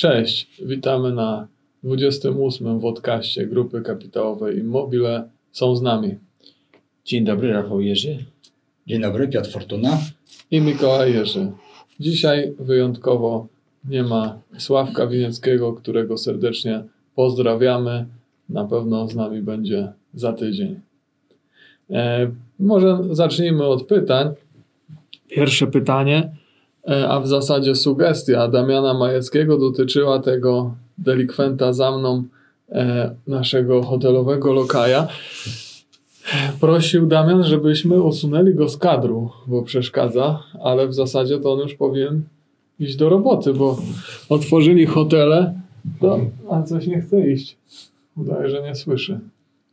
Cześć, witamy na 28. wodkaście Grupy Kapitałowej Immobile. Są z nami Dzień dobry, Rafał Jerzy. Dzień dobry, Piotr Fortuna. i Mikołaj Jerzy. Dzisiaj wyjątkowo nie ma Sławka Winieckiego, którego serdecznie pozdrawiamy. Na pewno z nami będzie za tydzień. E, może zacznijmy od pytań. Pierwsze pytanie, a w zasadzie sugestia Damiana Majeckiego dotyczyła tego delikwenta za mną, e, naszego hotelowego lokaja. Prosił Damian, żebyśmy usunęli go z kadru, bo przeszkadza, ale w zasadzie to on już powinien iść do roboty, bo otworzyli hotele, to, a coś nie chce iść. Udaje, że nie słyszy.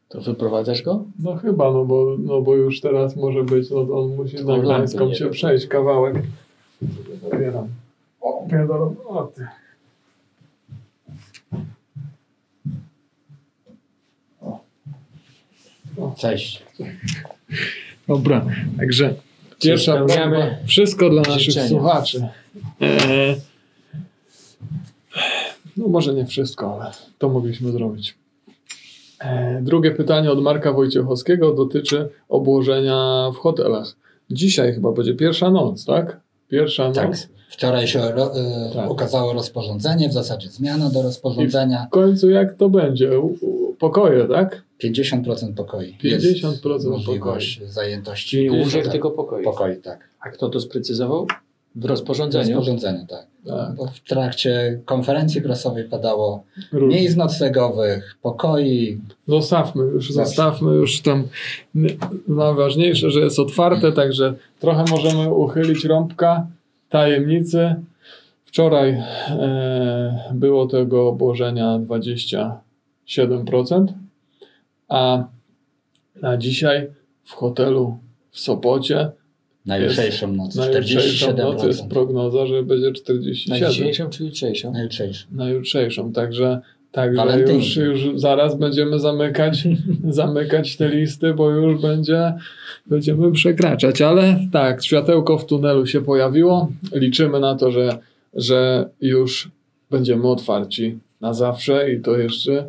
To wyprowadzasz go? No chyba, no bo, no bo już teraz może być, no to on musi na Gdańską się przejść kawałek. Zabieram. O, do roboty. Cześć. Dobra, także pierwsza prośba, wszystko dla naszych życzenia. słuchaczy. E, no może nie wszystko, ale to mogliśmy zrobić. E, drugie pytanie od Marka Wojciechowskiego dotyczy obłożenia w hotelach. Dzisiaj chyba będzie pierwsza noc, tak? Pierwsza Tak. noc. Wczoraj się ro, y, Tak. ukazało rozporządzenie, w zasadzie zmiana do rozporządzenia. W końcu jak to będzie? U, u, pokoje, tak? 50% pokoi. 50% Jest możliwość zajętości. Czyli łóżek Tak. tylko pokoju. Pokoi, tak. A kto to sprecyzował? W W rozporządzeniu. rozporządzeniu, tak. Tak. Bo w trakcie konferencji prasowej padało Róż- miejsc noclegowych, pokoi. Zostawmy już, Zawsze. zostawmy już tam. Najważniejsze, że jest otwarte, także trochę możemy uchylić rąbka tajemnicy. Wczoraj e, było tego obłożenia 27%, a na dzisiaj w hotelu w Sopocie Na jutrzejszą noc na jutrzejszą 47%. noc jest prognoza, że będzie Na 47%. dzisiejszą czy jutrzejszą? Na jutrzejszą. na jutrzejszą, także, także już, już zaraz będziemy zamykać, zamykać te listy, bo już będzie, będziemy przekraczać, ale tak, światełko w tunelu się pojawiło, liczymy na to, że, że już będziemy otwarci na zawsze i to jeszcze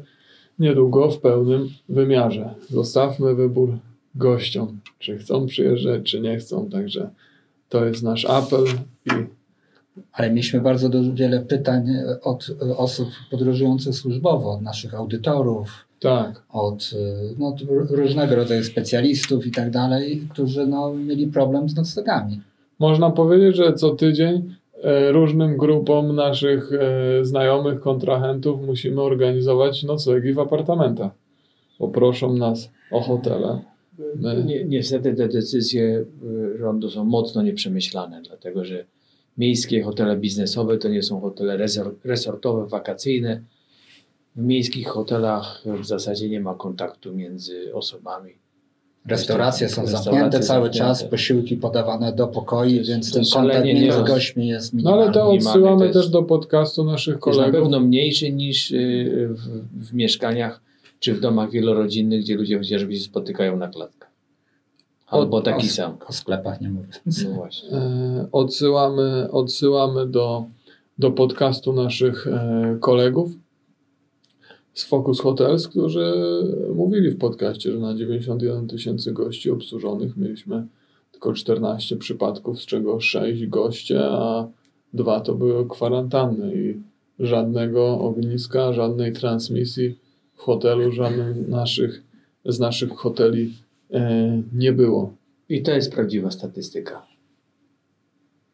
niedługo w pełnym wymiarze. Zostawmy wybór gościom, czy chcą przyjeżdżać, czy nie chcą, także to jest nasz apel i Ale mieliśmy bardzo dużo, wiele pytań e, od e, osób podróżujących służbowo, od naszych audytorów, tak, od y, no, różnego rodzaju specjalistów i tak dalej, którzy no, mieli problem z noclegami. Można powiedzieć, że co tydzień e, różnym grupom naszych e, znajomych, kontrahentów musimy organizować noclegi w apartamentach. Poproszą nas o hotele. My, Ni- Niestety te decyzje y, rządu są mocno nieprzemyślane, dlatego że miejskie hotele biznesowe to nie są hotele resor- resortowe, wakacyjne. W miejskich hotelach w zasadzie nie ma kontaktu między osobami. Restauracje są Restauracje zamknięte cały zamknięte. czas, posiłki podawane do pokoi, jest- więc ten kontakt między nie- gośćmi jest no ale to minimalny. minimalny, odsyłamy też do podcastu naszych To jest na kolegów. pewno mniejszy niż y, w, w mieszkaniach czy w domach wielorodzinnych, gdzie ludzie chociażby się spotykają na klatkach. Albo taki o- sam. O sklepach nie mówiąc. No właśnie. E, odsyłamy, odsyłamy do, do podcastu naszych e, kolegów z Focus Hotels, którzy mówili w podcaście, że na 91 tysięcy gości obsłużonych mieliśmy tylko 14 przypadków, z czego 6 goście, a dwa to były kwarantanny i żadnego ogniska, żadnej transmisji hotelu, żadnym naszych, z naszych hoteli e, nie było. I to jest prawdziwa statystyka.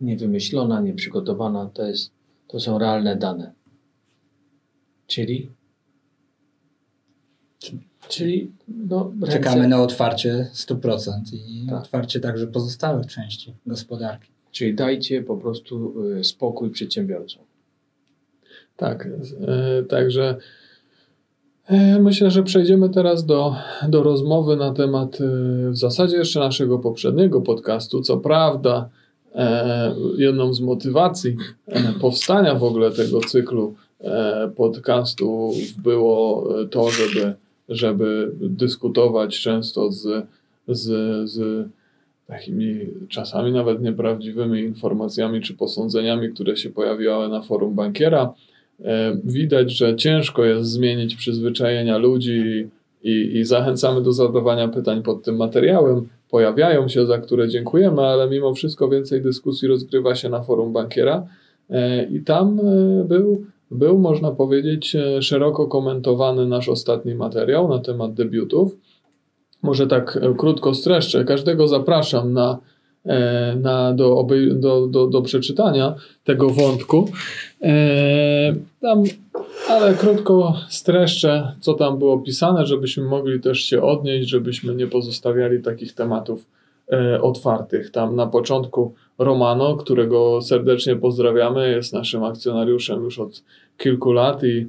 Niewymyślona, nieprzygotowana, to, jest, to są realne dane. Czyli? Czyli no, ręce, Czekamy na otwarcie 100% i Tak. otwarcie także pozostałych części gospodarki. Czyli dajcie po prostu y, spokój przedsiębiorcom. Tak, e, także myślę, że przejdziemy teraz do, do rozmowy na temat e, w zasadzie jeszcze naszego poprzedniego podcastu. Co prawda, e, jedną z motywacji e, powstania w ogóle tego cyklu e, podcastów było e, to, żeby, żeby dyskutować często z, z, z takimi czasami nawet nieprawdziwymi informacjami czy posądzeniami, które się pojawiały na forum bankiera e, widać, że ciężko jest zmienić przyzwyczajenia ludzi i, i zachęcamy do zadawania pytań pod tym materiałem. Pojawiają się, za które dziękujemy, ale mimo wszystko więcej dyskusji rozgrywa się na forum bankiera e, i tam e, był, był, można powiedzieć, szeroko komentowany nasz ostatni materiał na temat debiutów. Może tak krótko streszczę. Każdego zapraszam na E, na, do, do, do, do przeczytania tego wątku. E, tam, ale krótko streszczę, co tam było pisane, żebyśmy mogli też się odnieść, żebyśmy nie pozostawiali takich tematów e, otwartych. Tam na początku Romano, którego serdecznie pozdrawiamy, jest naszym akcjonariuszem już od kilku lat i,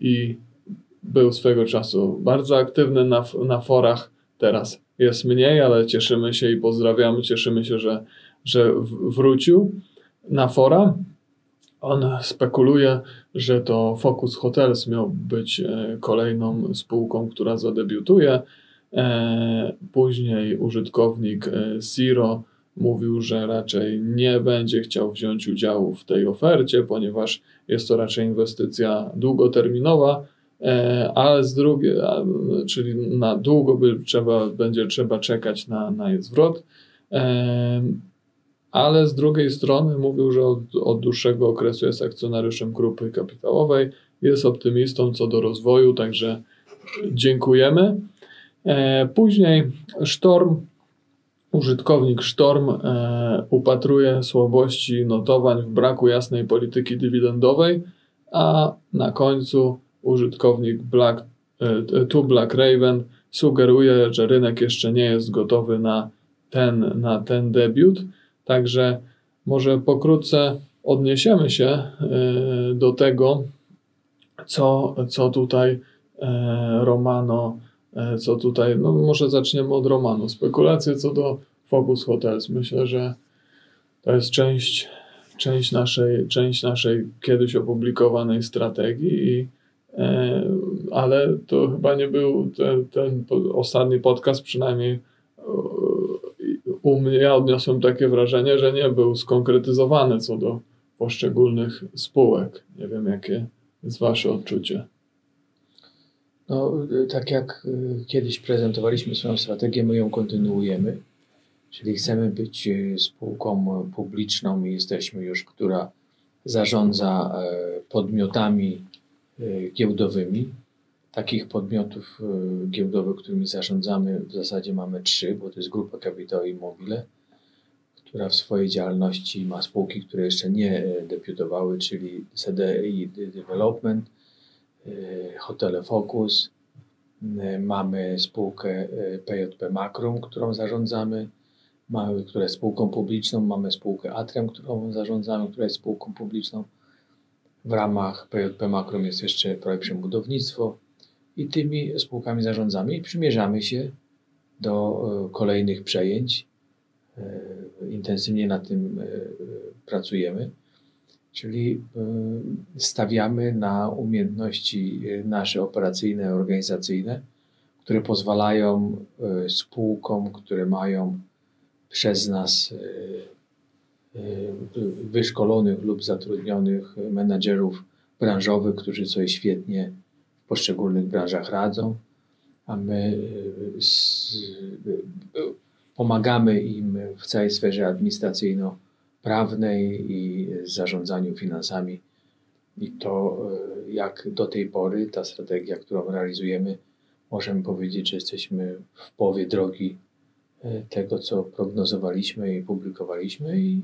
i był swego czasu bardzo aktywny na, na forach. Teraz jest mniej, ale cieszymy się i pozdrawiamy. Cieszymy się, że, że wrócił na fora. On spekuluje, że to Focus Hotels miał być e, kolejną spółką, która zadebiutuje. E, później użytkownik Zero mówił, że raczej nie będzie chciał wziąć udziału w tej ofercie, ponieważ jest to raczej inwestycja długoterminowa E, ale z drugiej, czyli na długo by trzeba, będzie trzeba czekać na, na jej zwrot. E, ale z drugiej strony mówił, że od, od dłuższego okresu jest akcjonariuszem grupy kapitałowej, jest optymistą co do rozwoju, także dziękujemy. E, później Storm, użytkownik Storm upatruje słabości notowań w braku jasnej polityki dywidendowej, a na końcu użytkownik Black, e, tu Black Raven sugeruje, że rynek jeszcze nie jest gotowy na ten, na ten debiut. Także może pokrótce odniesiemy się e, do tego, co, co tutaj e, Romano, co tutaj, no może zaczniemy od Romano. Spekulacje co do Focus Hotels. Myślę, że to jest część, część, naszej, część naszej kiedyś opublikowanej strategii i E, ale to chyba nie był ten, ten ostatni podcast, przynajmniej e, u mnie ja odniosłem takie wrażenie, że nie był skonkretyzowany co do poszczególnych spółek. Nie wiem, jakie jest Wasze odczucie. No, tak jak e, kiedyś prezentowaliśmy swoją strategię, my ją kontynuujemy. Czyli chcemy być spółką publiczną i jesteśmy już, która zarządza podmiotami E, giełdowymi. Takich podmiotów e, giełdowych, którymi zarządzamy, w zasadzie mamy trzy, bo to jest Grupa Kapitał Immobile, która w swojej działalności ma spółki, które jeszcze nie e, debiutowały, czyli CDI Development, Hotele Focus, mamy spółkę PJP Makrum, którą zarządzamy, mamy, która jest spółką publiczną, mamy spółkę Atrium, którą zarządzamy, która jest spółką publiczną. W ramach PJP Makrom jest jeszcze projekt Przebudownictwo i tymi spółkami zarządzamy i przymierzamy się do e, kolejnych przejęć. E, intensywnie nad tym e, pracujemy, czyli stawiamy na umiejętności nasze operacyjne, organizacyjne, które pozwalają spółkom, które mają przez nas wyszkolonych lub zatrudnionych menedżerów branżowych, którzy sobie świetnie poszczególnych branżach radzą, a my y, y, pomagamy im w całej sferze administracyjno-prawnej i zarządzaniu finansami. I to, jak do tej pory, ta strategia, którą realizujemy, możemy powiedzieć, że jesteśmy w połowie drogi tego, co prognozowaliśmy i publikowaliśmy, i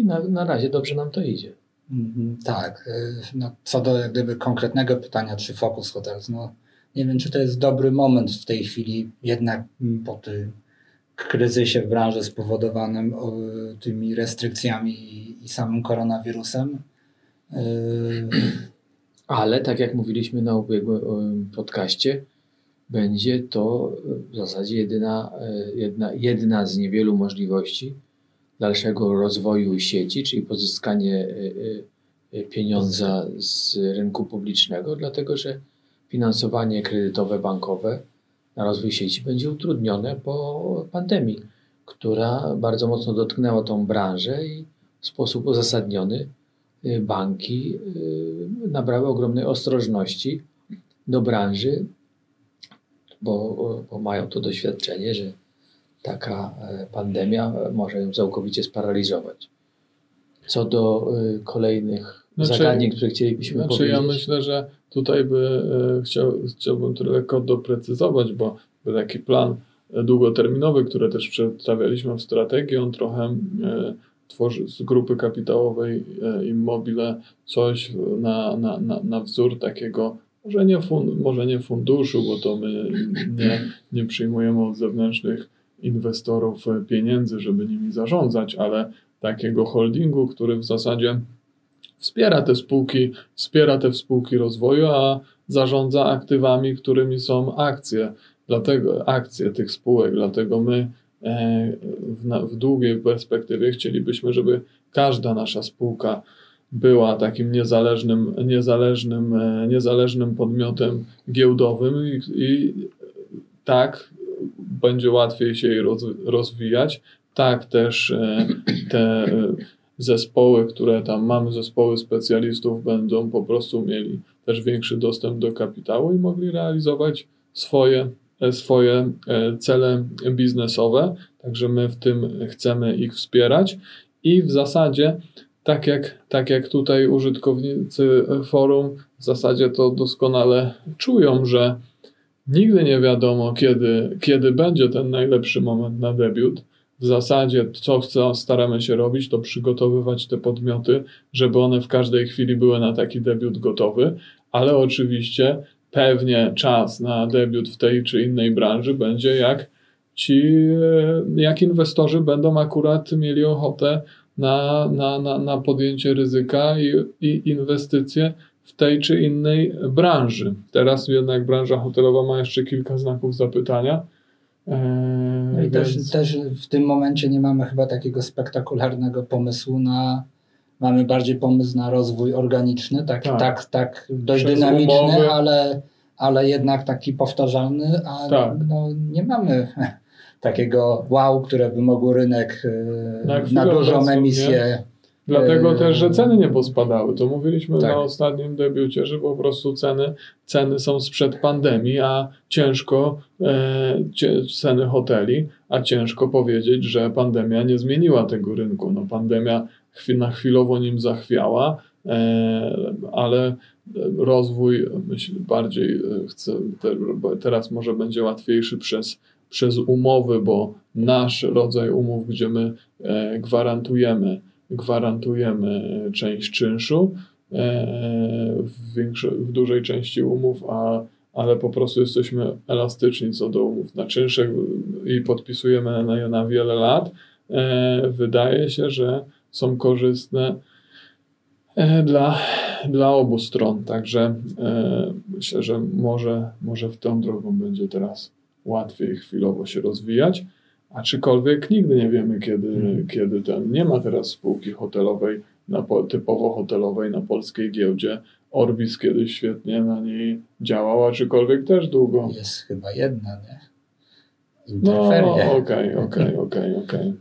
i na, na razie dobrze nam to idzie. Mhm, tak. Y, no, co do gdyby konkretnego pytania, czy Focus Hotels, no nie wiem, czy to jest dobry moment w tej chwili, jednak po tym kryzysie w branży spowodowanym tymi restrykcjami i, i samym koronawirusem. Y, Ale tak jak mówiliśmy na ubiegłym podcaście, będzie to w zasadzie jedyna, y, jedna, jedna z niewielu możliwości, dalszego rozwoju sieci, czyli pozyskanie e, e, pieniądza z rynku publicznego, dlatego że finansowanie kredytowe, bankowe na rozwój sieci będzie utrudnione po pandemii, która bardzo mocno dotknęła tą branżę i w sposób uzasadniony y, banki nabrały ogromnej ostrożności do branży, bo, bo mają to doświadczenie, że taka e, pandemia może ją całkowicie sparaliżować. Co do y, kolejnych znaczy, zagadnień, które chcielibyśmy znaczy powiedzieć. Ja myślę, że tutaj by e, chciał, chciałbym to lekko doprecyzować, bo taki plan długoterminowy, który też przedstawialiśmy w strategii, on trochę e, tworzy z grupy kapitałowej e, Immobile coś na, na, na, na wzór takiego może nie, fund, może nie funduszu, bo to my nie, nie przyjmujemy od zewnętrznych inwestorów pieniędzy, żeby nimi zarządzać, ale takiego holdingu, który w zasadzie wspiera te spółki, wspiera te spółki rozwoju, a zarządza aktywami, którymi są akcje. Dlatego akcje tych spółek, dlatego my e, w, w długiej perspektywie chcielibyśmy, żeby każda nasza spółka była takim niezależnym, niezależnym, e, niezależnym podmiotem giełdowym i, i tak będzie łatwiej się jej rozwijać. Tak też e, te zespoły, które tam mamy, zespoły specjalistów, będą po prostu mieli też większy dostęp do kapitału i mogli realizować swoje, swoje e, cele biznesowe. Także my w tym chcemy ich wspierać i w zasadzie, tak jak, tak jak tutaj użytkownicy forum, w zasadzie to doskonale czują, że nigdy nie wiadomo, kiedy, kiedy będzie ten najlepszy moment na debiut. W zasadzie co chce, staramy się robić, to przygotowywać te podmioty, żeby one w każdej chwili były na taki debiut gotowy, ale oczywiście pewnie czas na debiut w tej czy innej branży będzie jak ci, jak inwestorzy będą akurat mieli ochotę na, na, na, na podjęcie ryzyka i, i inwestycje w tej czy innej branży. Teraz jednak branża hotelowa ma jeszcze kilka znaków zapytania no i więc... też, też w tym momencie nie mamy chyba takiego spektakularnego pomysłu na. Mamy bardziej pomysł na rozwój organiczny, tak, tak, tak, tak dość Przez dynamiczny, umowy. ale, ale jednak taki powtarzalny, a tak. no, nie mamy takiego wow, które by mogło rynek na, na dużą emisję Dlatego też, że ceny nie pospadały. To mówiliśmy tak. na ostatnim debiucie, że po prostu ceny, ceny są sprzed pandemii, a ciężko e, ceny hoteli, a ciężko powiedzieć, że pandemia nie zmieniła tego rynku. No, pandemia chwil, na chwilowo nim zachwiała, e, ale rozwój myślę bardziej e, chce, te, teraz może będzie łatwiejszy przez, przez umowy, bo nasz rodzaj umów, gdzie my e, gwarantujemy gwarantujemy część czynszu e, w, większej, w dużej części umów, a, ale po prostu jesteśmy elastyczni co do umów na czynsze i podpisujemy na, na wiele lat. E, wydaje się, że są korzystne e, dla, dla obu stron. Także myślę, że może, może w tą drogą będzie teraz łatwiej chwilowo się rozwijać. Aczkolwiek nigdy nie wiemy, kiedy, hmm. kiedy ten. Nie ma teraz spółki hotelowej, na, typowo hotelowej na polskiej giełdzie. Orbis kiedyś świetnie na niej działał, aczkolwiek też długo. Jest chyba jedna, nie? No, okej, okej, okej, okej.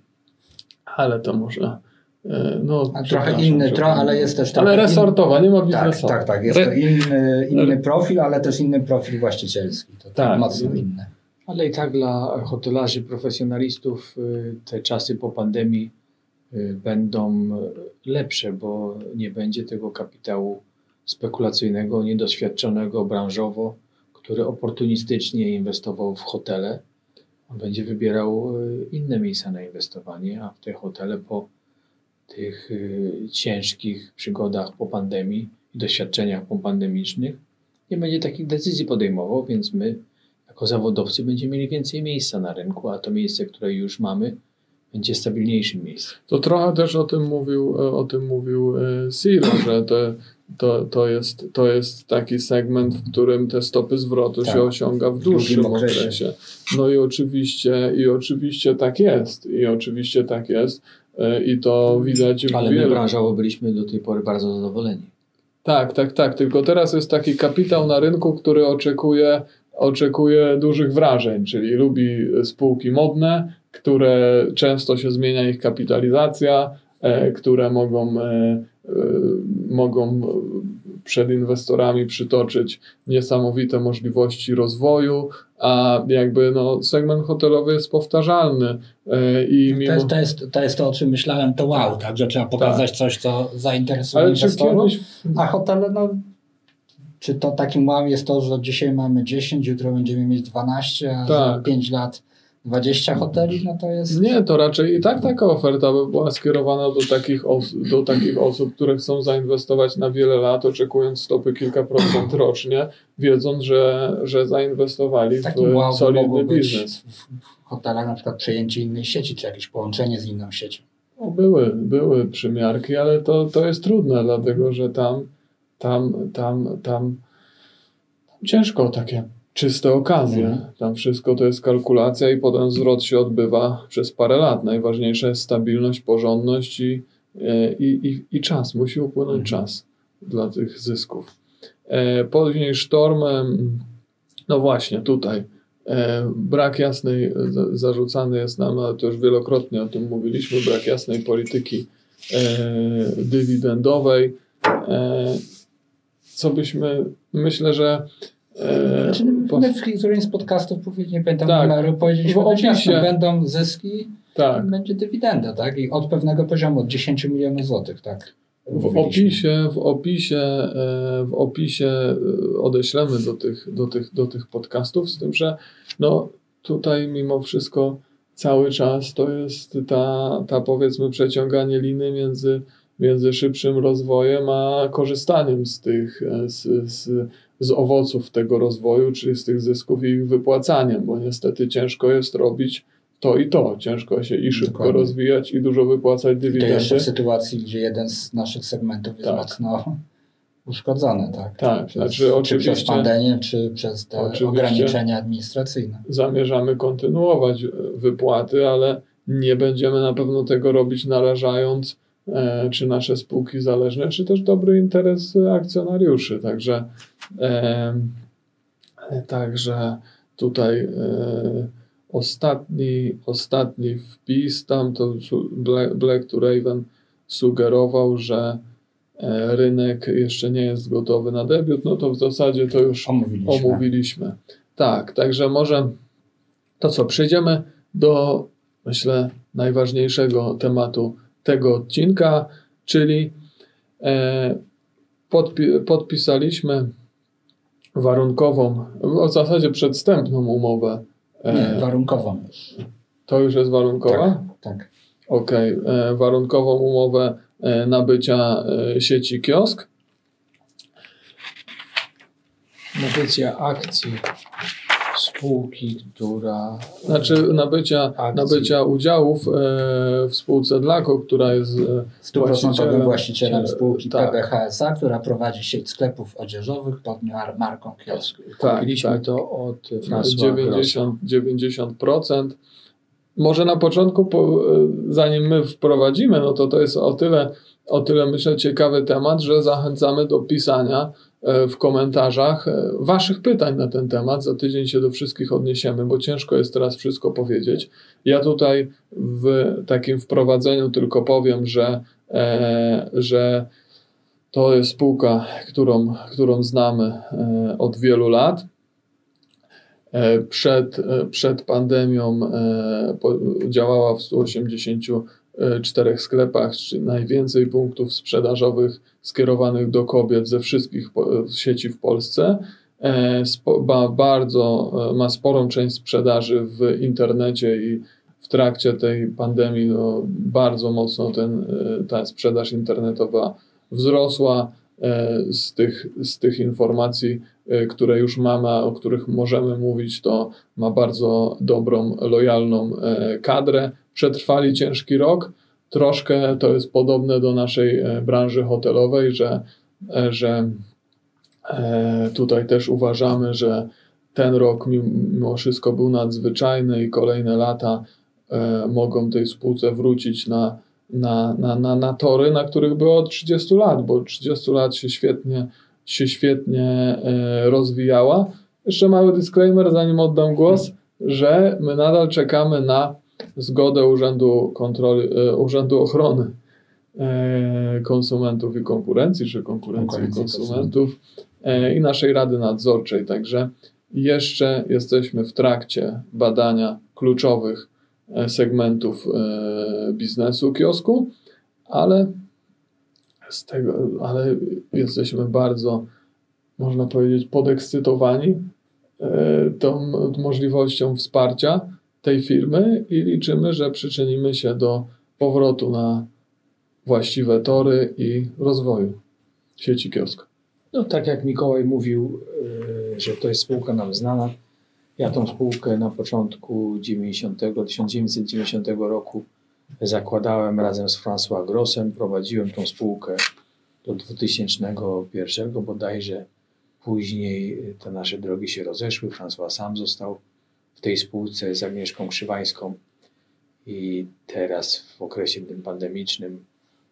Ale to może. E, no, A trochę inny, tro, ale jest też Ale resortowa, nie ma biznesowa. Tak, tak, tak. Jest to inny, inny profil, ale też inny profil właścicielski. To tak, tak mocno inne. Ale i tak dla hotelarzy, profesjonalistów y, te czasy po pandemii y, będą lepsze, bo nie będzie tego kapitału spekulacyjnego, niedoświadczonego branżowo, który oportunistycznie inwestował w hotele. On będzie wybierał y, inne miejsca na inwestowanie, a w te hotele po tych ciężkich przygodach po pandemii i doświadczeniach popandemicznych nie będzie takich decyzji podejmował, więc my jako zawodowcy będziemy mieli więcej miejsca na rynku, a to miejsce, które już mamy, będzie stabilniejszym miejscem. To trochę też o tym mówił, e, o tym mówił Siro, e, że te, to, to, jest, to jest taki segment, w którym te stopy zwrotu tak. się osiąga w dłuższym w okresie. okresie. No i oczywiście, i oczywiście tak jest. I oczywiście tak jest. E, I to widać w Ale my branżowo byliśmy do tej pory bardzo zadowoleni. Tak, tak, tak. Tylko teraz jest taki kapitał na rynku, który oczekuje oczekuje dużych wrażeń, czyli lubi spółki modne, które często się zmienia ich kapitalizacja, e, które mogą e, mogą przed inwestorami przytoczyć niesamowite możliwości rozwoju, a jakby no, segment hotelowy jest powtarzalny. I mimo... to, jest, to, jest, to jest to, o czym myślałem, to wow, tak, że trzeba pokazać tak. coś, co zainteresuje Ale inwestorów, kiedyś... a hotele, no czy to takim wow jest to, że dzisiaj mamy 10, jutro będziemy mieć 12, a tak. za 5 lat 20 hoteli, no to jest... Nie, to raczej i tak taka oferta by była skierowana do takich, do takich osób, które chcą zainwestować na wiele lat, oczekując stopy kilka procent rocznie, wiedząc, że, że zainwestowali Taki w wow solidny biznes. W hotelach na przykład przejęcie innej sieci, czy jakieś połączenie z inną siecią. O, były, były przymiarki, ale to, to jest trudne, dlatego że tam, tam, tam, tam ciężko takie czyste okazje. Mhm. Tam wszystko to jest kalkulacja i potem zwrot się odbywa przez parę lat. Najważniejsza jest stabilność, porządność i, e, i, i, i czas. Musi upłynąć mhm. czas dla tych zysków. E, później sztorm, no właśnie tutaj e, brak jasnej, zarzucany jest nam, ale to już wielokrotnie o tym mówiliśmy, brak jasnej polityki dywidendowej. Co byśmy, myślę, że znaczy, my w którymś z podcastów, nie pamiętam tak, numeru, powiedzieliśmy, że jasno, będą zyski, tak. będzie dywidenda, tak? I od pewnego poziomu, od 10 milionów złotych, tak? W opisie, w opisie, e, w opisie e, odeślemy do tych, do, tych, do tych podcastów, z tym, że no tutaj mimo wszystko cały czas to jest ta, ta powiedzmy przeciąganie liny między, między szybszym rozwojem a korzystaniem z tych, e, z, z z owoców tego rozwoju, czyli z tych zysków i ich wypłacaniem, bo niestety ciężko jest robić to i to. Ciężko się i szybko Dokładnie. rozwijać i dużo wypłacać dywidendy. To jeszcze w sytuacji, gdzie jeden z naszych segmentów jest tak. mocno uszkodzony, tak? Tak, przez, znaczy oczywiście, czy przez pandemię, czy przez te ograniczenia administracyjne. Zamierzamy kontynuować wypłaty, ale nie będziemy na pewno tego robić narażając czy nasze spółki zależne, czy też dobry interes akcjonariuszy. Także, e, także tutaj e, ostatni, ostatni wpis, tam to Black, Black to Raven sugerował, że rynek jeszcze nie jest gotowy na debiut, no to w zasadzie to już omówiliśmy. omówiliśmy. Tak, także może to co, przejdziemy do, myślę, najważniejszego tematu tego odcinka, czyli e, podpi podpisaliśmy warunkową, w zasadzie przedstępną umowę. E, Nie, warunkową. To już jest warunkowa? Tak. tak. Okej, okay. E, warunkową umowę nabycia sieci kiosk. Nabycia akcji spółki, która. Znaczy nabycia, nabycia udziałów e, w spółce Dlako, która jest e, stuprocentowym właścicielem spółki tak. PBHSA, która prowadzi sieć sklepów odzieżowych pod marką Kiosk. Tak, Kupiliśmy tak. to od François 90, 90%. Może na początku, po, e, zanim my wprowadzimy, no to to jest o tyle, o tyle myślę ciekawy temat, że zachęcamy do pisania w komentarzach e, Waszych pytań na ten temat. Za tydzień się do wszystkich odniesiemy, bo ciężko jest teraz wszystko powiedzieć. Ja tutaj w takim wprowadzeniu tylko powiem, że, e, że to jest spółka, którą, którą znamy od wielu lat. Przed, przed pandemią działała w 180 czterech sklepach, czy najwięcej punktów sprzedażowych skierowanych do kobiet ze wszystkich sieci w Polsce. E, ma bardzo, e, ma sporą część sprzedaży w internecie i w trakcie tej pandemii no, bardzo mocno ten, e, ta sprzedaż internetowa wzrosła. Z tych, z tych informacji, które już mamy, o których możemy mówić, to ma bardzo dobrą, lojalną kadrę. Przetrwali ciężki rok, Troszkę to jest podobne do naszej e, branży hotelowej, że, e, że e, tutaj też uważamy, że ten rok mimo wszystko był nadzwyczajny i kolejne lata mogą tej spółce wrócić na, na, na, na, na tory, na których było od 30 lat, bo 30 lat się świetnie, się świetnie rozwijała. Jeszcze mały disclaimer, zanim oddam głos, że my nadal czekamy na zgodę Urzędu Kontroli, e, Urzędu Ochrony e, konsumentów i konkurencji, czy konkurencji i konsumentów e, i naszej Rady Nadzorczej. Także jeszcze jesteśmy w trakcie badania kluczowych segmentów biznesu kiosku, ale z tego, ale jesteśmy bardzo, można powiedzieć, podekscytowani tą możliwością wsparcia tej firmy i liczymy, że przyczynimy się do powrotu na właściwe tory i rozwoju sieci kiosk. No tak jak Mikołaj mówił, y, że to jest spółka nam znana. Ja tą spółkę na początku 90, 1990 roku zakładałem razem z François Grossem. Prowadziłem tą spółkę do 2001 bodajże. Później te nasze drogi się rozeszły. François sam został w tej spółce z Agnieszką Krzywańską i teraz w okresie tym pandemicznym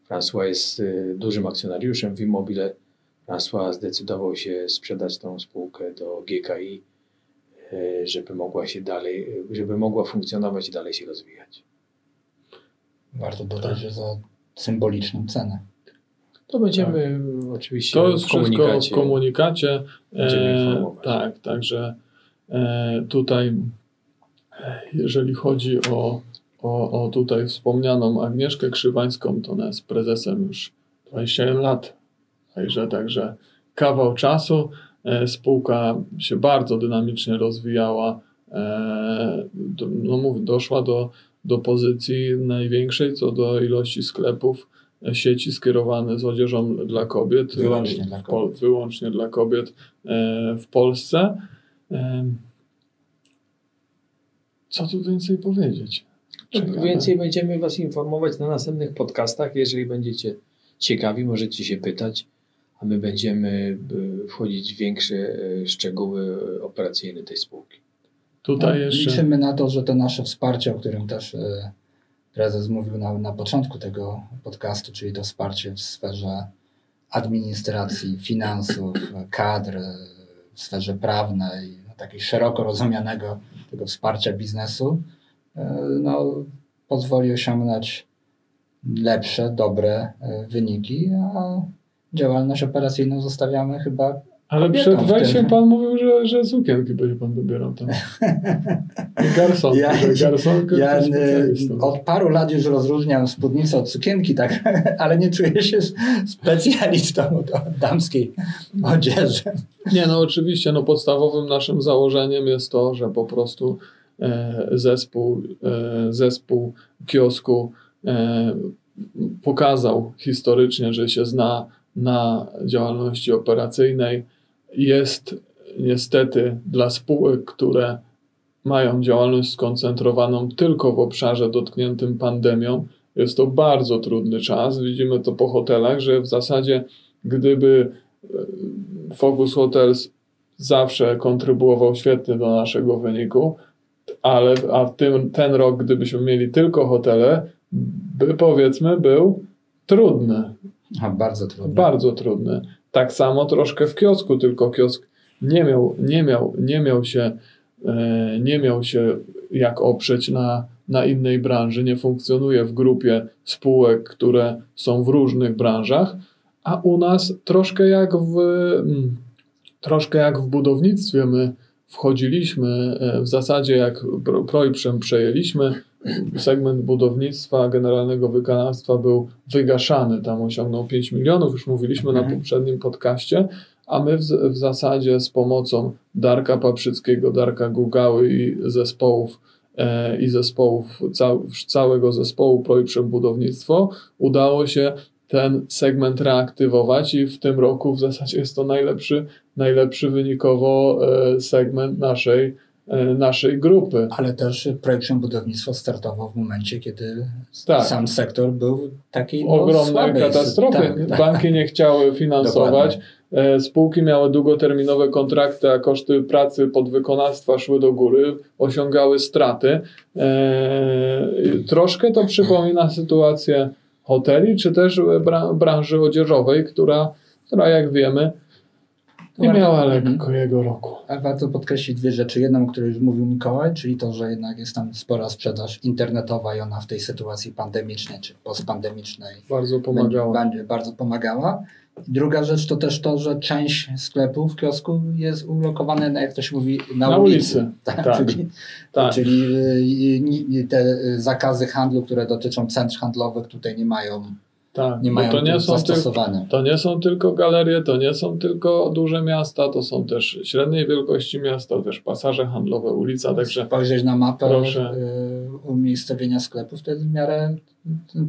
François jest y, dużym akcjonariuszem w Immobile. François zdecydował się sprzedać tą spółkę do GKI, y, żeby mogła się dalej, y, żeby mogła funkcjonować i dalej się rozwijać. Warto dodać, że za symboliczną cenę. To będziemy oczywiście To jest w wszystko komunikacie. w komunikacie. Będziemy E, informować. tak, także e, tutaj, e, jeżeli chodzi o, o, o tutaj wspomnianą Agnieszkę Krzywańską, to ona jest prezesem już 21 lat. Także, także kawał czasu. E, spółka się bardzo dynamicznie rozwijała. E, no mów, doszła do, do pozycji największej co do ilości sklepów sieci skierowane z odzieżą dla kobiet. Wyłącznie dla w Pol- kobiet. wyłącznie dla kobiet w Polsce. E, Co tu więcej powiedzieć? Czekamy. Więcej będziemy Was informować na następnych podcastach. Jeżeli będziecie ciekawi, możecie się pytać, a my będziemy y, wchodzić w większe y, szczegóły operacyjne tej spółki. Tutaj No, jeszcze. Liczymy na to, że to nasze wsparcie, o którym też e, prezes mówił na, na początku tego podcastu, czyli to wsparcie w sferze administracji, finansów, kadr, e, w sferze prawnej, no, takiej szeroko rozumianego tego wsparcia biznesu, e, no, pozwoli osiągnąć lepsze, dobre e, wyniki, a działalność operacyjną zostawiamy chyba Ale przed wejściem pan mówił, że, że sukienki będzie pan dobierał tam. I garsonki, Ja- garsonkę Ja specjalistą. od paru lat już rozróżniam spódnicę od sukienki, tak, ale nie czuję się specjalistą od damskiej odzieży. Nie, no oczywiście, no podstawowym naszym założeniem jest to, że po prostu e, zespół, e, zespół kiosku e, pokazał historycznie, że się zna na działalności operacyjnej. Jest niestety dla spółek, które mają działalność skoncentrowaną tylko w obszarze dotkniętym pandemią, jest to bardzo trudny czas. Widzimy to po hotelach, że w zasadzie gdyby e, Focus Hotels zawsze kontrybuował świetnie do naszego wyniku, ale a w tym, ten rok, gdybyśmy mieli tylko hotele, by powiedzmy był trudny, A, bardzo trudno. bardzo trudny. Tak samo troszkę w kiosku, tylko kiosk nie miał, nie miał, nie miał się e, nie miał się jak oprzeć na, na innej branży, nie funkcjonuje w grupie spółek, które są w różnych branżach, a u nas troszkę jak w, mm, troszkę jak w budownictwie my wchodziliśmy, e, w zasadzie jak Pro- Projprzem przejęliśmy, segment budownictwa, generalnego wykonawstwa był wygaszany, tam osiągnął 5 milionów, już mówiliśmy na Mhm. poprzednim podcaście, a my w, w zasadzie z pomocą Darka Paprzyckiego, Darka Gugały i zespołów e, i zespołów, cał, całego zespołu Projprzem Budownictwo udało się ten segment reaktywować i w tym roku w zasadzie jest to najlepszy, najlepszy wynikowo e, segment naszej, naszej grupy. Ale też projekt budownictwo startował w momencie, kiedy Tak. sam sektor był w no, ogromnej słabej katastrofie. Tak, tak. Banki nie chciały finansować. E, Spółki miały długoterminowe kontrakty, a koszty pracy podwykonawstwa szły do góry, osiągały straty. E, Troszkę to przypomina sytuację hoteli, czy też bra- branży odzieżowej, która, która jak wiemy, Nie Warto- miała lekko jego roku. Ale warto podkreślić dwie rzeczy. Jedną, o której już mówił Mikołaj, czyli to, że jednak jest tam spora sprzedaż internetowa i ona w tej sytuacji pandemicznej czy postpandemicznej Bardzo pomagała. będzie bardzo pomagała. Druga rzecz to też to, że część sklepów, kiosku jest ulokowane, na, jak to się mówi, na, Na ulicy. ulicy. Tak, Tak. Czyli, Tak. czyli y, te zakazy handlu, które dotyczą centr handlowych tutaj nie mają, Tak, nie mają to nie, są tylko, zastosowania. to nie są tylko galerie, to nie są tylko duże miasta, to są też średniej wielkości miasta, też pasaże handlowe, ulica, także Spojrzeć na mapę Proszę. y, umiejscowienia sklepów, to jest w miarę,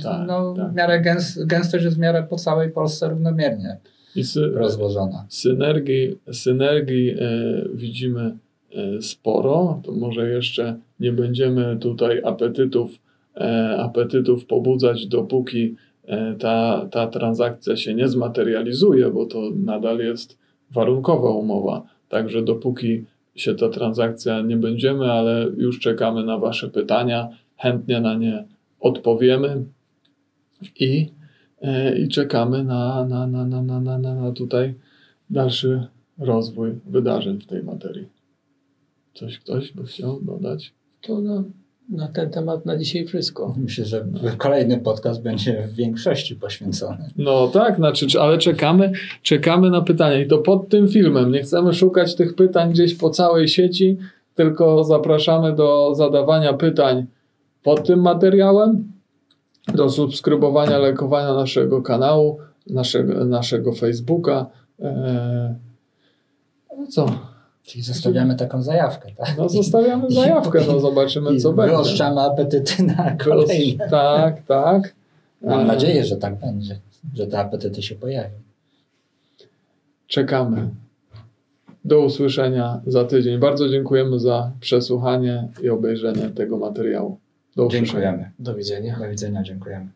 Tak, no, tak. w miarę gęs, gęstość jest w miarę po całej Polsce równomiernie i sy, rozłożona. synergii, synergii e, widzimy e, sporo. To może jeszcze nie będziemy tutaj apetytów, e, apetytów pobudzać, dopóki ta, ta transakcja się nie zmaterializuje, bo to nadal jest warunkowa umowa. Także dopóki się ta transakcja nie będziemy, ale już czekamy na Wasze pytania, chętnie na nie odpowiemy i, e, i czekamy na, na, na, na, na, na, na, tutaj dalszy rozwój wydarzeń w tej materii. Coś ktoś by chciał dodać? To na, na ten temat na dzisiaj wszystko. Myślę, że kolejny podcast będzie w większości poświęcony. No tak, znaczy, czy- ale czekamy, czekamy na pytania i to pod tym filmem. Nie chcemy szukać tych pytań gdzieś po całej sieci, tylko zapraszamy do zadawania pytań pod tym materiałem, do subskrybowania, lajkowania naszego kanału, naszego, naszego Facebooka. Eee, no co? Czyli zostawiamy taką zajawkę, tak? No zostawiamy zajawkę, no zobaczymy I co będzie. Wyoszczamy apetyty na kolejne. Tak, tak. Mam Eee, nadzieję, że tak będzie, że te apetyty się pojawią. Czekamy. Do usłyszenia za tydzień. Bardzo dziękujemy za przesłuchanie i obejrzenie tego materiału. Do usłyszenia. Dziękujemy. Do widzenia. Do widzenia, dziękujemy.